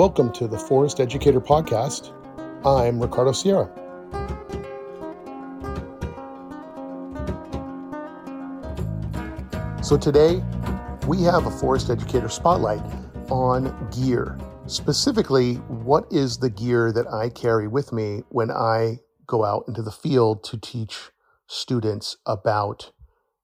Welcome to the Forest Educator Podcast. I'm Ricardo Sierra. So today we have a Forest Educator Spotlight on gear. Specifically, what is the gear that I carry with me when I go out into the field to teach students about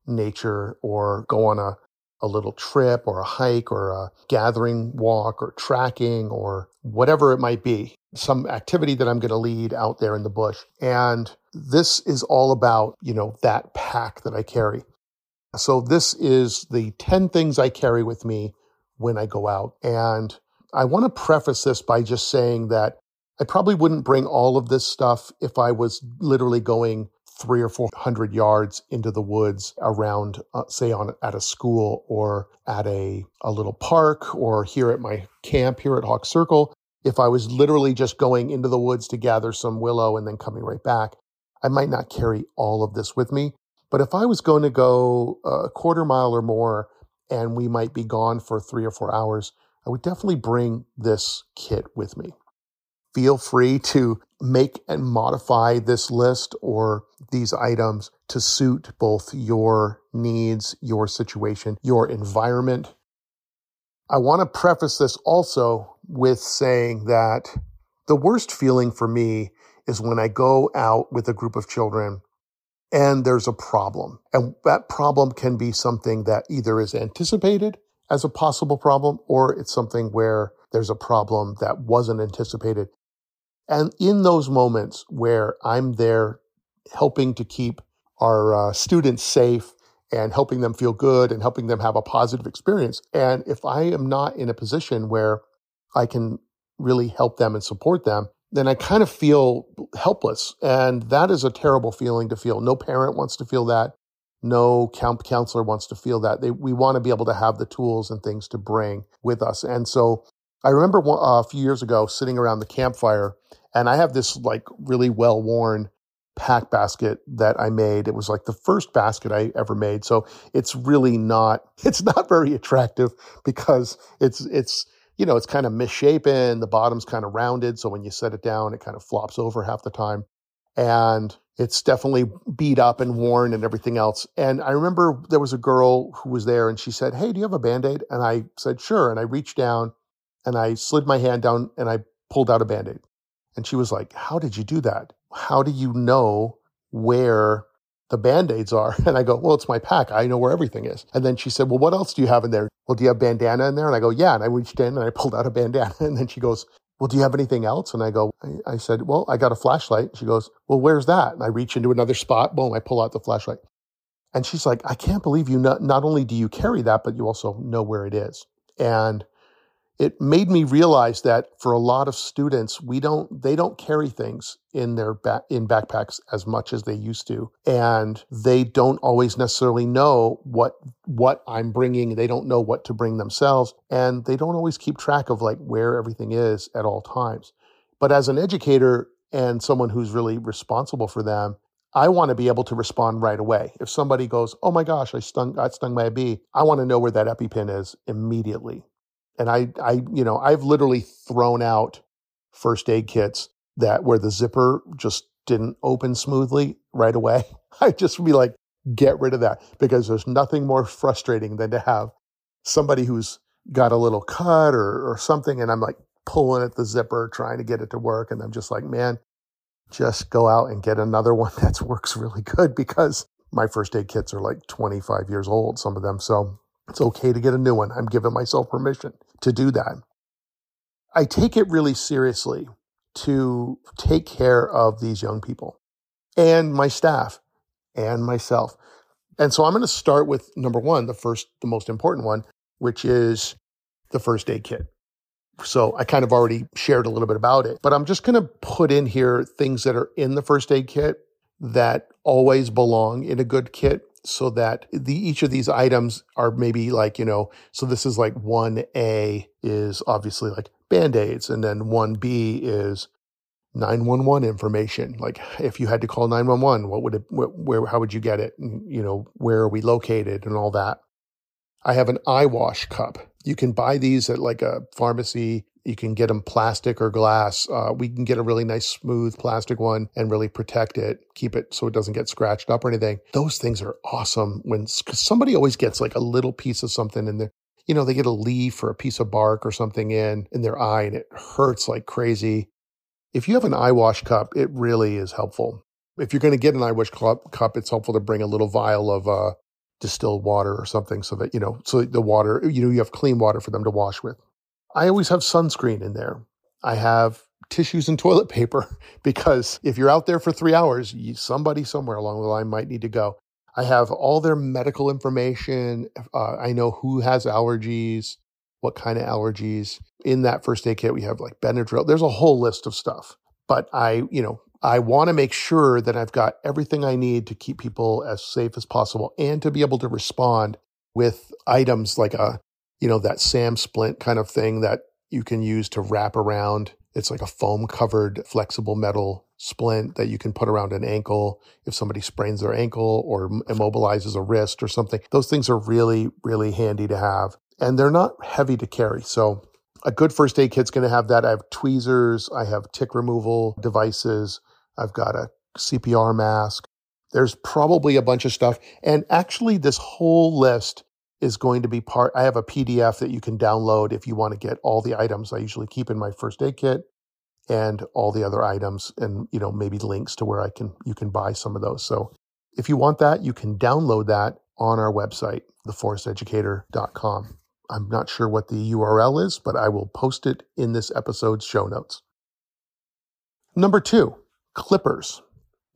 nature or go on a a little trip or a hike or a gathering walk or tracking or whatever it might be, some activity that I'm going to lead out there in the bush. And this is all about, you know, that pack that I carry. So this is the 10 things I carry with me when I go out. And I want to preface this by just saying that I probably wouldn't bring all of this stuff if I was literally going three or four hundred yards into the woods around, uh, say, on at a school or at a, a little park or here at my camp here at Hawk Circle. If I was literally just going into the woods to gather some willow and then coming right back, I might not carry all of this with me. But if I was going to go a quarter mile or more and we might be gone for three or four hours, I would definitely bring this kit with me feel free to make and modify this list or these items to suit both your needs, your situation, your environment. I want to preface this also with saying that the worst feeling for me is when I go out with a group of children and there's a problem. And that problem can be something that either is anticipated as a possible problem or it's something where there's a problem that wasn't anticipated and in those moments where I'm there helping to keep our uh, students safe and helping them feel good and helping them have a positive experience. And if I am not in a position where I can really help them and support them, then I kind of feel helpless. And that is a terrible feeling to feel. No parent wants to feel that. No counselor wants to feel that. They, we want to be able to have the tools and things to bring with us. And so I remember uh, a few years ago sitting around the campfire, and I have this like really well worn pack basket that I made. It was like the first basket I ever made. So it's really not, it's not very attractive because it's, it's, you know, it's kind of misshapen. The bottom's kind of rounded. So when you set it down, it kind of flops over half the time. And it's definitely beat up and worn and everything else. And I remember there was a girl who was there and she said, Hey, do you have a band aid? And I said, Sure. And I reached down and I slid my hand down and I pulled out a band aid. And she was like, How did you do that? How do you know where the band aids are? And I go, Well, it's my pack. I know where everything is. And then she said, Well, what else do you have in there? Well, do you have a bandana in there? And I go, Yeah. And I reached in and I pulled out a bandana. And then she goes, Well, do you have anything else? And I go, I, I said, Well, I got a flashlight. She goes, Well, where's that? And I reach into another spot. Boom, I pull out the flashlight. And she's like, I can't believe you not, not only do you carry that, but you also know where it is. And it made me realize that for a lot of students we don't they don't carry things in their in backpacks as much as they used to and they don't always necessarily know what what I'm bringing. They don't know what to bring themselves and they don't always keep track of like where everything is at all times. But as an educator and someone who's really responsible for them I want to be able to respond right away. If somebody goes, "Oh my gosh, I stung got stung by a bee," I want to know where that EpiPen is immediately and I, I, you know, I've literally thrown out first aid kits that where the zipper just didn't open smoothly right away. I just be like, get rid of that because there's nothing more frustrating than to have somebody who's got a little cut or, or something. And I'm like pulling at the zipper, trying to get it to work. And I'm just like, man, just go out and get another one that works really good because my first aid kits are like 25 years old, some of them. So it's okay to get a new one. I'm giving myself permission to do that. I take it really seriously to take care of these young people and my staff and myself. And so I'm going to start with number one, the first, the most important one, which is the first aid kit. So I kind of already shared a little bit about it, but I'm just going to put in here things that are in the first aid kit that always belong in a good kit so that the each of these items are maybe like you know so this is like 1a is obviously like band-aids and then 1b is 911 information. Like if you had to call 911 what would it where, how would you get it? And, you know where are we located and all that? I have an eye wash cup You can buy these at like a pharmacy. You can get them plastic or glass. Uh, we can get a really nice smooth plastic one and really protect it, keep it so it doesn't get scratched up or anything. Those things are awesome when cause somebody always gets like a little piece of something in there. You know, they get a leaf or a piece of bark or something in in their eye and it hurts like crazy. If you have an eye wash cup, it really is helpful. If you're going to get an eye wash cup, cup, it's helpful to bring a little vial of uh, distilled water or something so that, you know, so the water, you know, you have clean water for them to wash with. I always have sunscreen in there. I have tissues and toilet paper because if you're out there for three hours, you, somebody somewhere along the line might need to go. I have all their medical information. Uh, I know who has allergies, what kind of allergies. In that first aid kit, we have like Benadryl. There's a whole list of stuff. But I, you know, I want to make sure that I've got everything I need to keep people as safe as possible and to be able to respond with items like a, you know, that SAM splint kind of thing that you can use to wrap around. It's like a foam covered flexible metal splint that you can put around an ankle if somebody sprains their ankle or immobilizes a wrist or something. Those things are really, really handy to have. And they're not heavy to carry. So a good first aid kit's going to have that. I have tweezers, I have tick removal devices, I've got a CPR mask. There's probably a bunch of stuff. And actually, this whole list is going to be part. I have a PDF that you can download if you want to get all the items I usually keep in my first aid kit and all the other items and you know maybe links to where I can you can buy some of those. So if you want that, you can download that on our website, theforesteducator.com. I'm not sure what the URL is, but I will post it in this episode's show notes. Number two, clippers.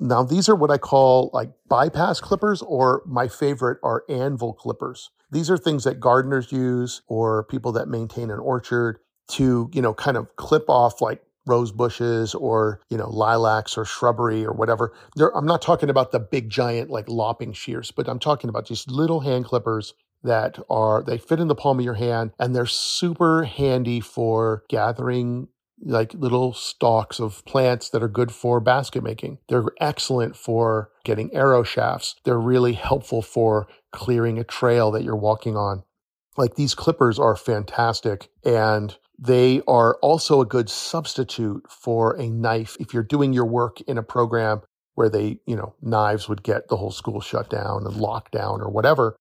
Now, these are what I call like bypass clippers, or my favorite are anvil clippers. These are things that gardeners use or people that maintain an orchard to, you know, kind of clip off like rose bushes or, you know, lilacs or shrubbery or whatever. There, I'm not talking about the big giant like lopping shears, but I'm talking about just little hand clippers that are they fit in the palm of your hand and they're super handy for gathering like little stalks of plants that are good for basket making. They're excellent for getting arrow shafts. They're really helpful for clearing a trail that you're walking on. Like these clippers are fantastic and they are also a good substitute for a knife if you're doing your work in a program where they, you know, knives would get the whole school shut down and locked down or whatever.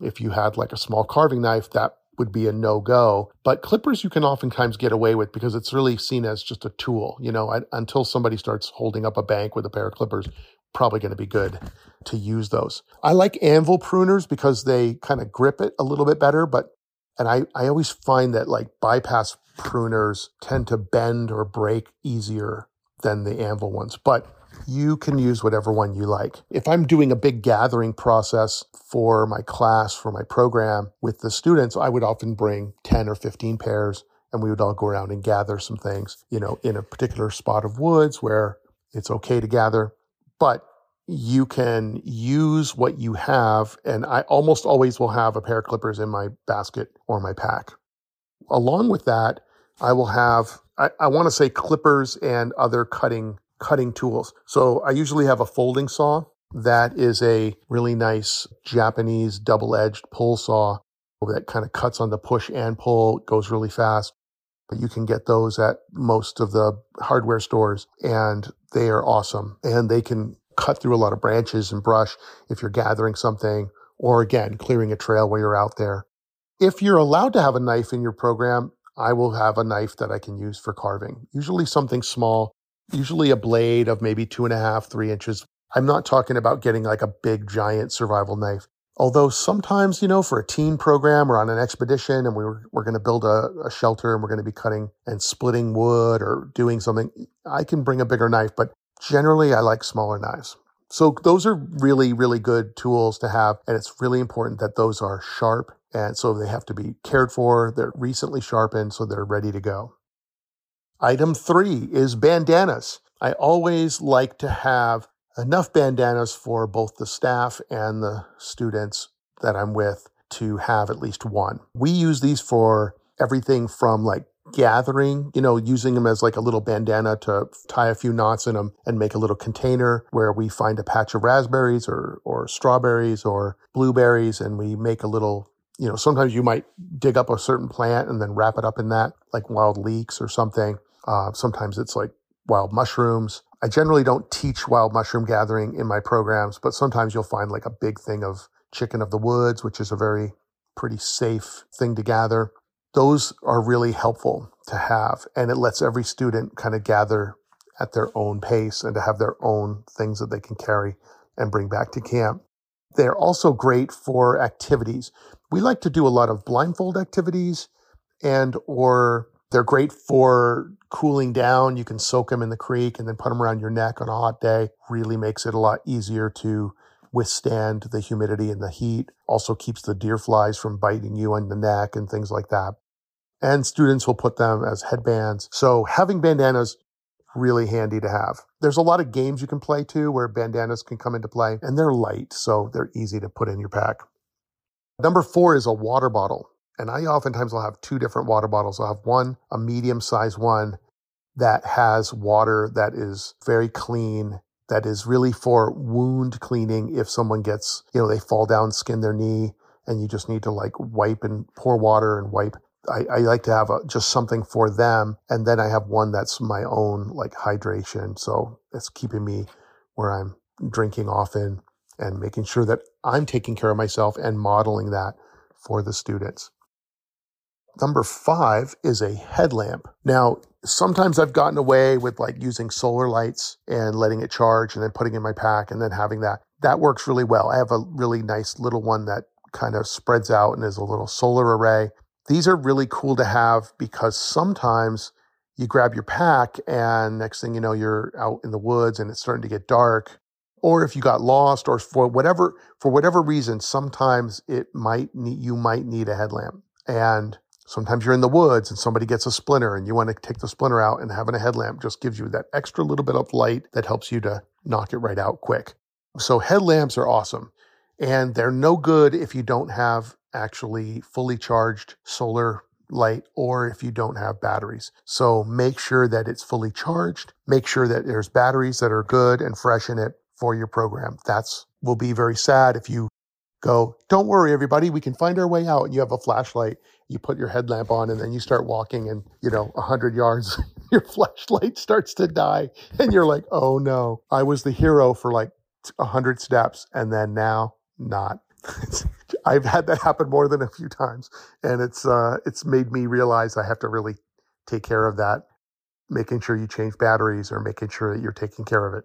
If you had like a small carving knife, that would be a no go. But clippers you can oftentimes get away with because it's really seen as just a tool. You know, I, until somebody starts holding up a bank with a pair of clippers, probably going to be good to use those. I like anvil pruners because they kind of grip it a little bit better. But, and I, I always find that like bypass pruners tend to bend or break easier than the anvil ones. But you can use whatever one you like. If I'm doing a big gathering process for my class, for my program with the students, I would often bring 10 or 15 pairs and we would all go around and gather some things, you know, in a particular spot of woods where it's okay to gather. But you can use what you have. And I almost always will have a pair of clippers in my basket or my pack. Along with that, I will have, I, I want to say clippers and other cutting cutting tools. So I usually have a folding saw that is a really nice Japanese double edged pull saw that kind of cuts on the push and pull, goes really fast. But you can get those at most of the hardware stores and they are awesome. And they can cut through a lot of branches and brush if you're gathering something or again, clearing a trail while you're out there. If you're allowed to have a knife in your program, I will have a knife that I can use for carving, usually something small usually a blade of maybe two and a half, three inches. I'm not talking about getting like a big giant survival knife. Although sometimes, you know, for a teen program or on an expedition and we were, we're going to build a, a shelter and we're going to be cutting and splitting wood or doing something, I can bring a bigger knife, but generally I like smaller knives. So those are really, really good tools to have. And it's really important that those are sharp. And so they have to be cared for. They're recently sharpened so they're ready to go. Item three is bandanas. I always like to have enough bandanas for both the staff and the students that I'm with to have at least one. We use these for everything from like gathering, you know, using them as like a little bandana to tie a few knots in them and make a little container where we find a patch of raspberries or, or strawberries or blueberries and we make a little you know, sometimes you might dig up a certain plant and then wrap it up in that, like wild leeks or something. Uh, sometimes it's like wild mushrooms. I generally don't teach wild mushroom gathering in my programs, but sometimes you'll find like a big thing of chicken of the woods, which is a very pretty safe thing to gather. Those are really helpful to have, and it lets every student kind of gather at their own pace and to have their own things that they can carry and bring back to camp. They're also great for activities. We like to do a lot of blindfold activities and or they're great for cooling down. You can soak them in the creek and then put them around your neck on a hot day. Really makes it a lot easier to withstand the humidity and the heat. Also keeps the deer flies from biting you on the neck and things like that. And students will put them as headbands. So having bandanas really handy to have. There's a lot of games you can play too where bandanas can come into play and they're light, so they're easy to put in your pack. Number four is a water bottle. And I oftentimes will have two different water bottles. I'll have one, a medium sized one that has water that is very clean, that is really for wound cleaning. If someone gets, you know, they fall down, skin their knee, and you just need to like wipe and pour water and wipe I, I like to have a, just something for them. And then I have one that's my own like hydration. So it's keeping me where I'm drinking often and making sure that I'm taking care of myself and modeling that for the students. Number five is a headlamp. Now, sometimes I've gotten away with like using solar lights and letting it charge and then putting in my pack and then having that. That works really well. I have a really nice little one that kind of spreads out and is a little solar array these are really cool to have because sometimes you grab your pack and next thing you know, you're out in the woods and it's starting to get dark. Or if you got lost or for whatever, for whatever reason, sometimes it might need, you might need a headlamp. And sometimes you're in the woods and somebody gets a splinter and you want to take the splinter out and having a headlamp just gives you that extra little bit of light that helps you to knock it right out quick. So headlamps are awesome and they're no good if you don't have actually fully charged solar light or if you don't have batteries. So make sure that it's fully charged. Make sure that there's batteries that are good and fresh in it for your program. That's will be very sad if you go, don't worry, everybody, we can find our way out. And you have a flashlight, you put your headlamp on, and then you start walking, and you know, a hundred yards, your flashlight starts to die, and you're like, oh no, I was the hero for like a hundred steps, and then now not. I've had that happen more than a few times, and it's uh, it's made me realize I have to really take care of that, making sure you change batteries or making sure that you're taking care of it.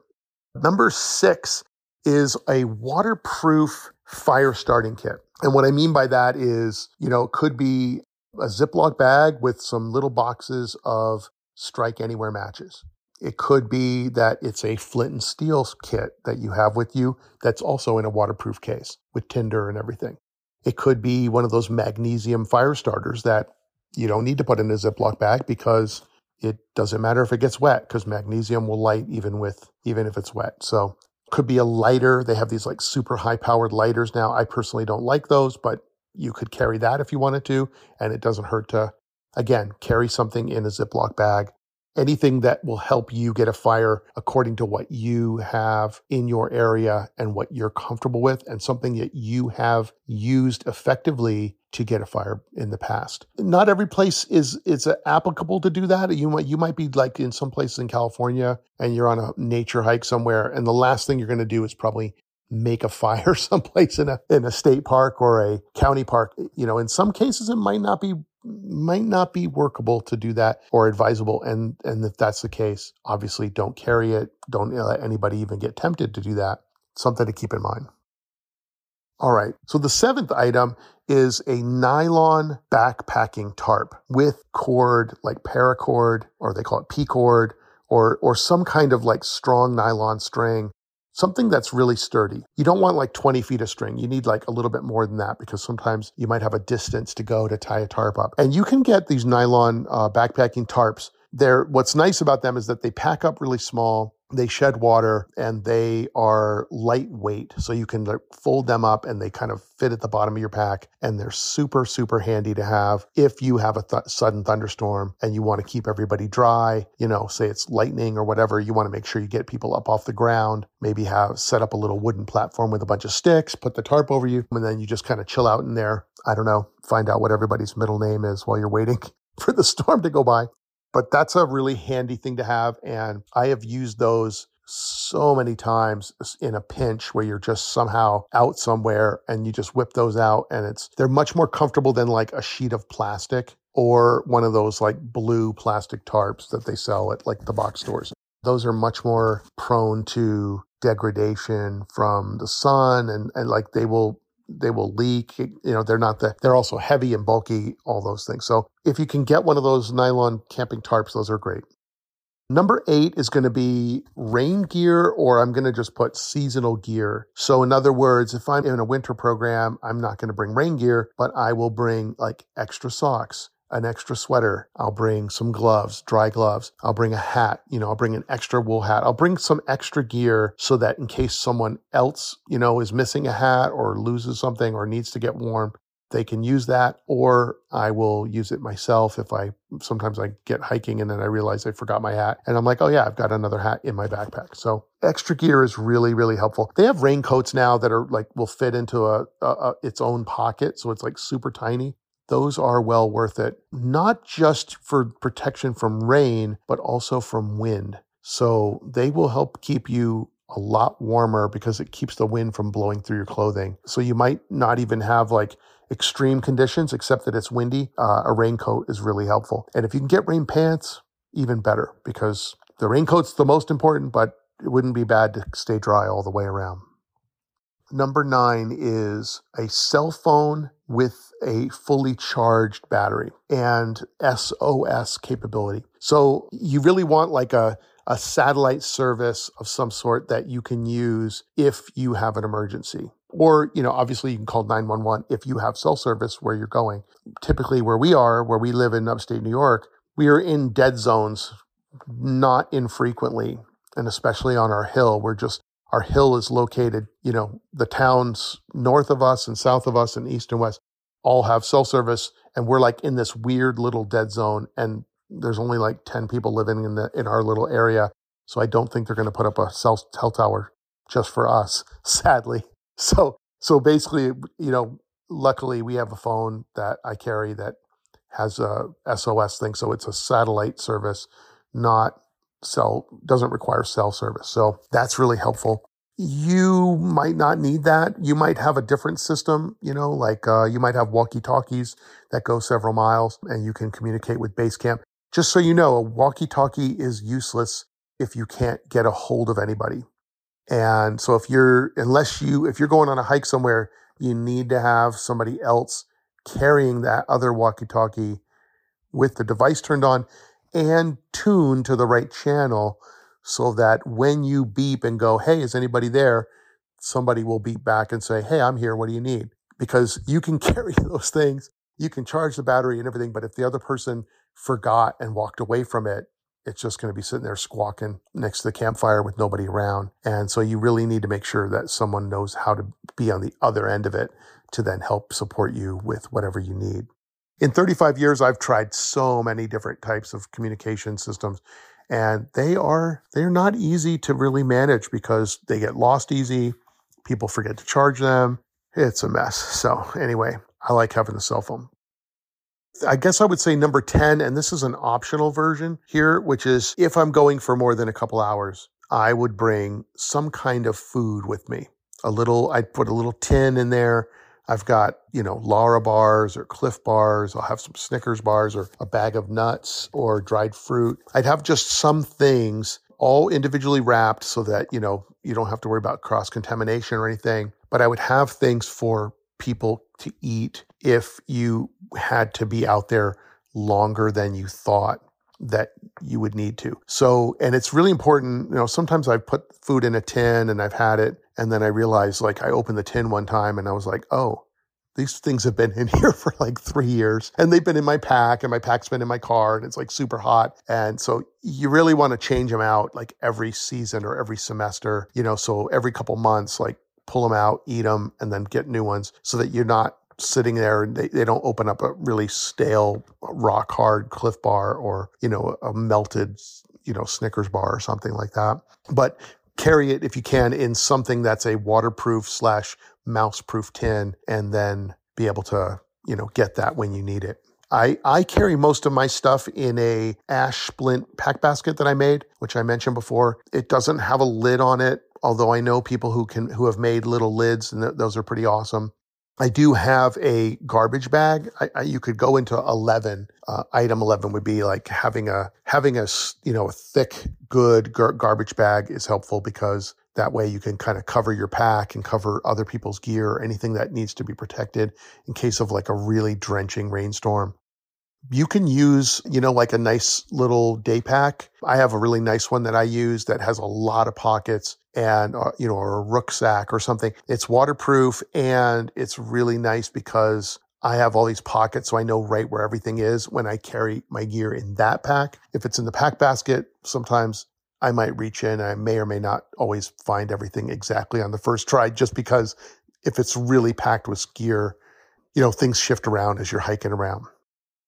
Number six is a waterproof fire starting kit. And what I mean by that is, you know, it could be a Ziploc bag with some little boxes of strike anywhere matches. It could be that it's a flint and steel kit that you have with you that's also in a waterproof case with tinder and everything. It could be one of those magnesium fire starters that you don't need to put in a Ziploc bag because it doesn't matter if it gets wet because magnesium will light even with even if it's wet. So could be a lighter. They have these like super high powered lighters now. I personally don't like those, but you could carry that if you wanted to, and it doesn't hurt to again carry something in a Ziploc bag anything that will help you get a fire according to what you have in your area and what you're comfortable with and something that you have used effectively to get a fire in the past. Not every place is is applicable to do that. You might you might be like in some places in California and you're on a nature hike somewhere and the last thing you're going to do is probably make a fire someplace in a in a state park or a county park. You know, in some cases it might not be might not be workable to do that or advisable. And and if that's the case, obviously don't carry it. Don't let anybody even get tempted to do that. Something to keep in mind. All right. So the seventh item is a nylon backpacking tarp with cord, like paracord, or they call it P cord, or or some kind of like strong nylon string something that's really sturdy. You don't want like 20 feet of string. You need like a little bit more than that because sometimes you might have a distance to go to tie a tarp up. And you can get these nylon uh, backpacking tarps. They're, what's nice about them is that they pack up really small they shed water and they are lightweight. So you can fold them up and they kind of fit at the bottom of your pack. And they're super, super handy to have if you have a th- sudden thunderstorm and you want to keep everybody dry. You know, say it's lightning or whatever. You want to make sure you get people up off the ground. Maybe have set up a little wooden platform with a bunch of sticks, put the tarp over you, and then you just kind of chill out in there. I don't know, find out what everybody's middle name is while you're waiting for the storm to go by. But that's a really handy thing to have. And I have used those so many times in a pinch where you're just somehow out somewhere and you just whip those out and it's they're much more comfortable than like a sheet of plastic or one of those like blue plastic tarps that they sell at like the box stores. Those are much more prone to degradation from the sun and, and like they will they will leak you know they're not the they're also heavy and bulky all those things. So if you can get one of those nylon camping tarps those are great. Number eight is going to be rain gear, or I'm going to just put seasonal gear. So, in other words, if I'm in a winter program, I'm not going to bring rain gear, but I will bring like extra socks, an extra sweater. I'll bring some gloves, dry gloves. I'll bring a hat. You know, I'll bring an extra wool hat. I'll bring some extra gear so that in case someone else, you know, is missing a hat or loses something or needs to get warm, they can use that or I will use it myself if I sometimes I get hiking and then I realize I forgot my hat and I'm like, oh yeah, I've got another hat in my backpack. So extra gear is really, really helpful. They have raincoats now that are like will fit into a, a, a its own pocket. So it's like super tiny those are well worth it, not just for protection from rain, but also from wind. So they will help keep you a lot warmer because it keeps the wind from blowing through your clothing. So you might not even have like extreme conditions, except that it's windy. Uh, a raincoat is really helpful. And if you can get rain pants, even better because the raincoat's the most important, but it wouldn't be bad to stay dry all the way around. Number nine is a cell phone with a fully charged battery and SOS capability. So you really want like a, a satellite service of some sort that you can use if you have an emergency. Or, you know, obviously you can call 911 if you have cell service where you're going. Typically where we are, where we live in upstate New York, we are in dead zones not infrequently. And especially on our hill, we're just our hill is located, you know, the towns north of us and south of us and east and west all have cell service and we're like in this weird little dead zone and there's only like 10 people living in the in our little area so i don't think they're going to put up a cell, cell tower just for us sadly. So so basically you know luckily we have a phone that i carry that has a sos thing so it's a satellite service not cell doesn't require cell service so that's really helpful you might not need that. You might have a different system, you know, like uh, you might have walkie talkies that go several miles and you can communicate with base camp. Just so you know, a walkie talkie is useless if you can't get a hold of anybody. And so if you're, unless you, if you're going on a hike somewhere, you need to have somebody else carrying that other walkie talkie with the device turned on and tune to the right channel so that when you beep and go, Hey, is anybody there? Somebody will beep back and say, Hey, I'm here. What do you need? Because you can carry those things. You can charge the battery and everything. But if the other person forgot and walked away from it, it's just going to be sitting there squawking next to the campfire with nobody around. And so you really need to make sure that someone knows how to be on the other end of it to then help support you with whatever you need. In 35 years, I've tried so many different types of communication systems and they are they're not easy to really manage because they get lost easy people forget to charge them it's a mess so anyway i like having the cell phone I guess I would say number 10, and this is an optional version here, which is if I'm going for more than a couple hours, I would bring some kind of food with me. A little, I'd put a little tin in there I've got, you know, Lara bars or Clif bars. I'll have some Snickers bars or a bag of nuts or dried fruit. I'd have just some things all individually wrapped so that, you know, you don't have to worry about cross contamination or anything. But I would have things for people to eat if you had to be out there longer than you thought that you would need to. So, and it's really important, you know, sometimes I've put food in a tin and I've had it and then I realized like I opened the tin one time and I was like, "Oh, these things have been in here for like three years and they've been in my pack and my pack's been in my car and it's like super hot. And so you really want to change them out like every season or every semester, you know, so every couple months, like pull them out, eat them, and then get new ones so that you're not sitting there and they, they don't open up a really stale rock hard Clif bar or you know a melted you know snickers bar or something like that but carry it if you can in something that's a waterproof slash mouse proof tin and then be able to you know, get that when you need it. I, I carry most of my stuff in a ash splint pack basket that I made, which I mentioned before. It doesn't have a lid on it, although I know people who can who have made little lids, and th- those are pretty awesome. I do have a garbage bag. I, I, you could go into 11. Uh, item 11 would be like having a, having a, you know, a thick, good gar- garbage bag is helpful because that way you can kind of cover your pack and cover other people's gear or anything that needs to be protected in case of like a really drenching rainstorm. You can use, you know, like a nice little day pack. I have a really nice one that I use that has a lot of pockets and uh, you know or a rucksack or something it's waterproof and it's really nice because I have all these pockets so I know right where everything is when I carry my gear in that pack. If it's in the pack basket, sometimes I might reach in. I may or may not always find everything exactly on the first try just because if it's really packed with gear, you know, things shift around as you're hiking around.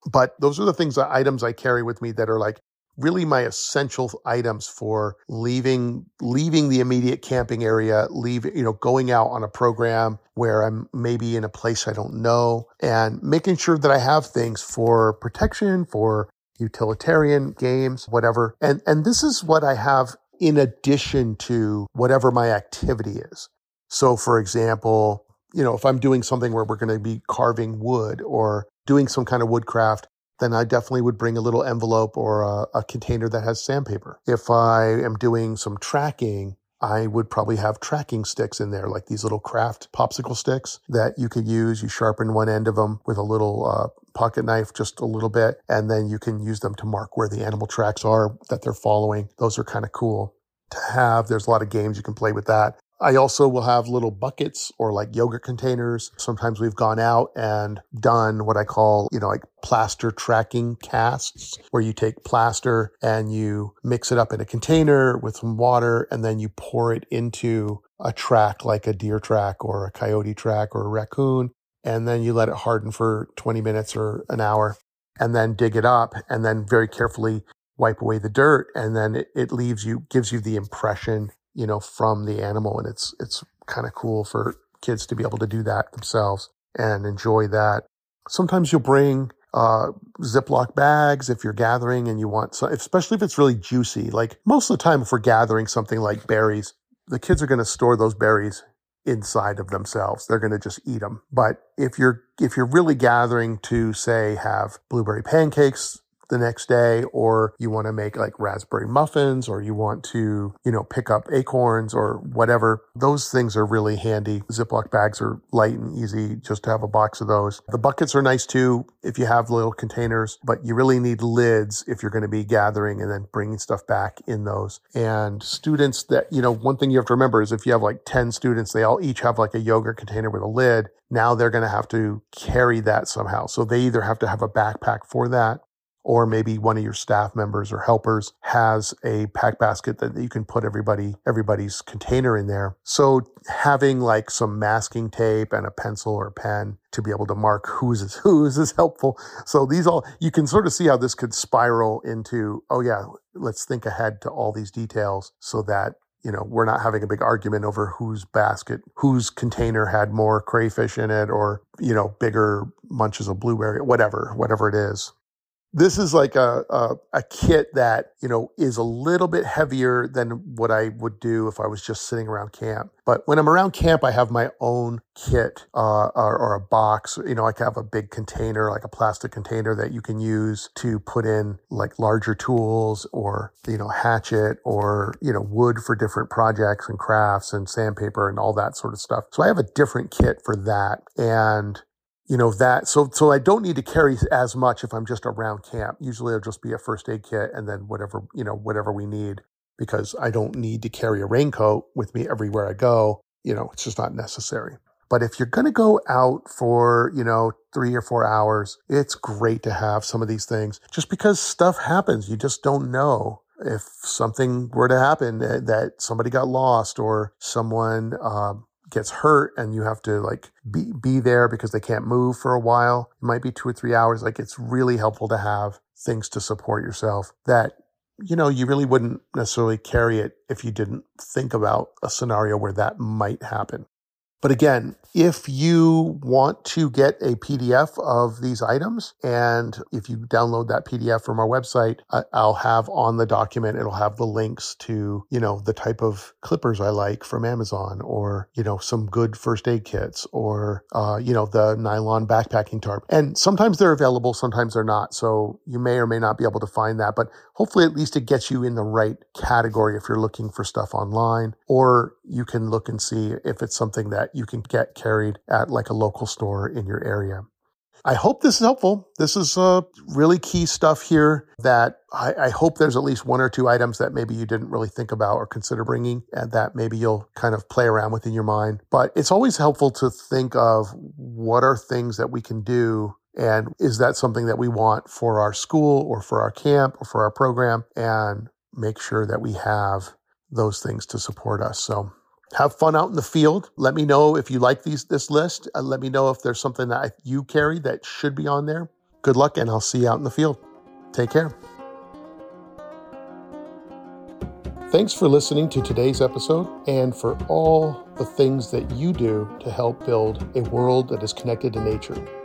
But those are the things, the items I carry with me that are like really my essential items for leaving leaving the immediate camping area leave you know going out on a program where i'm maybe in a place i don't know and making sure that i have things for protection for utilitarian games whatever. And and this is what i have in addition to whatever my activity is. So for example you know if i'm doing something where we're going to be carving wood or doing some kind of woodcraft then I definitely would bring a little envelope or a, a, container that has sandpaper. If I am doing some tracking, I would probably have tracking sticks in there, like these little craft popsicle sticks that you could use. You sharpen one end of them with a little uh, pocket knife, just a little bit, and then you can use them to mark where the animal tracks are that they're following. Those are kind of cool to have. There's a lot of games you can play with that. I also will have little buckets or like yogurt containers. Sometimes we've gone out and done what I call, you know, like plaster tracking casts, where you take plaster and you mix it up in a container with some water and then you pour it into a track like a deer track or a coyote track or a raccoon. And then you let it harden for 20 minutes or an hour and then dig it up and then very carefully wipe away the dirt. And then it, it leaves you, gives you the impression you know, from the animal. And it's, it's kind of cool for kids to be able to do that themselves and enjoy that. Sometimes you'll bring, uh, Ziploc bags if you're gathering and you want, so, especially if it's really juicy. Like most of the time, if we're gathering something like berries, the kids are going to store those berries inside of themselves. They're going to just eat them. But if you're, if you're really gathering to say have blueberry pancakes, the next day, or you want to make like raspberry muffins, or you want to, you know, pick up acorns or whatever. Those things are really handy. Ziploc bags are light and easy just to have a box of those. The buckets are nice too if you have little containers, but you really need lids if you're going to be gathering and then bringing stuff back in those. And students that, you know, one thing you have to remember is if you have like 10 students, they all each have like a yogurt container with a lid. Now they're going to have to carry that somehow. So they either have to have a backpack for that or maybe one of your staff members or helpers has a pack basket that you can put everybody everybody's container in there. So having like some masking tape and a pencil or a pen to be able to mark whose is whose is helpful. So these all you can sort of see how this could spiral into oh yeah let's think ahead to all these details so that you know, we're not having a big argument over whose basket, whose container had more crayfish in it or, you know, bigger bunches of blueberry, whatever, whatever it is this is like a, a, a kit that you know is a little bit heavier than what I would do if I was just sitting around camp. But when I'm around camp, I have my own kit uh, or, or, a box. You know, I have a big container, like a plastic container that you can use to put in like larger tools or you know hatchet or you know wood for different projects and crafts and sandpaper and all that sort of stuff. So I have a different kit for that and you know that so so i don't need to carry as much if i'm just around camp. Usually it'll just be a first aid kit and then whatever you know whatever we need because i don't need to carry a raincoat with me everywhere i go. You know it's just not necessary. But if you're going to go out for you know three or four hours it's great to have some of these things just because stuff happens. You just don't know if something were to happen that somebody got lost or someone um, gets hurt and you have to like be, be there because they can't move for a while. It might be two or three hours. Like it's really helpful to have things to support yourself that, you know, you really wouldn't necessarily carry it if you didn't think about a scenario where that might happen. But again, if you want to get a PDF of these items, and if you download that PDF from our website, I'll have on the document, it'll have the links to, you know, the type of clippers I like from Amazon or, you know, some good first aid kits or, uh, you know, the nylon backpacking tarp. And sometimes they're available, sometimes they're not. So you may or may not be able to find that, but hopefully at least it gets you in the right category if you're looking for stuff online, or you can look and see if it's something that you can get carried at like a local store in your area. I hope this is helpful. This is uh, really key stuff here that I, I, hope there's at least one or two items that maybe you didn't really think about or consider bringing and that maybe you'll kind of play around with in your mind. But it's always helpful to think of what are things that we can do and is that something that we want for our school or for our camp or for our program and make sure that we have those things to support us. So have fun out in the field. Let me know if you like these this list. Uh, let me know if there's something that you carry that should be on there. Good luck, and I'll see you out in the field. Take care. Thanks for listening to today's episode and for all the things that you do to help build a world that is connected to nature.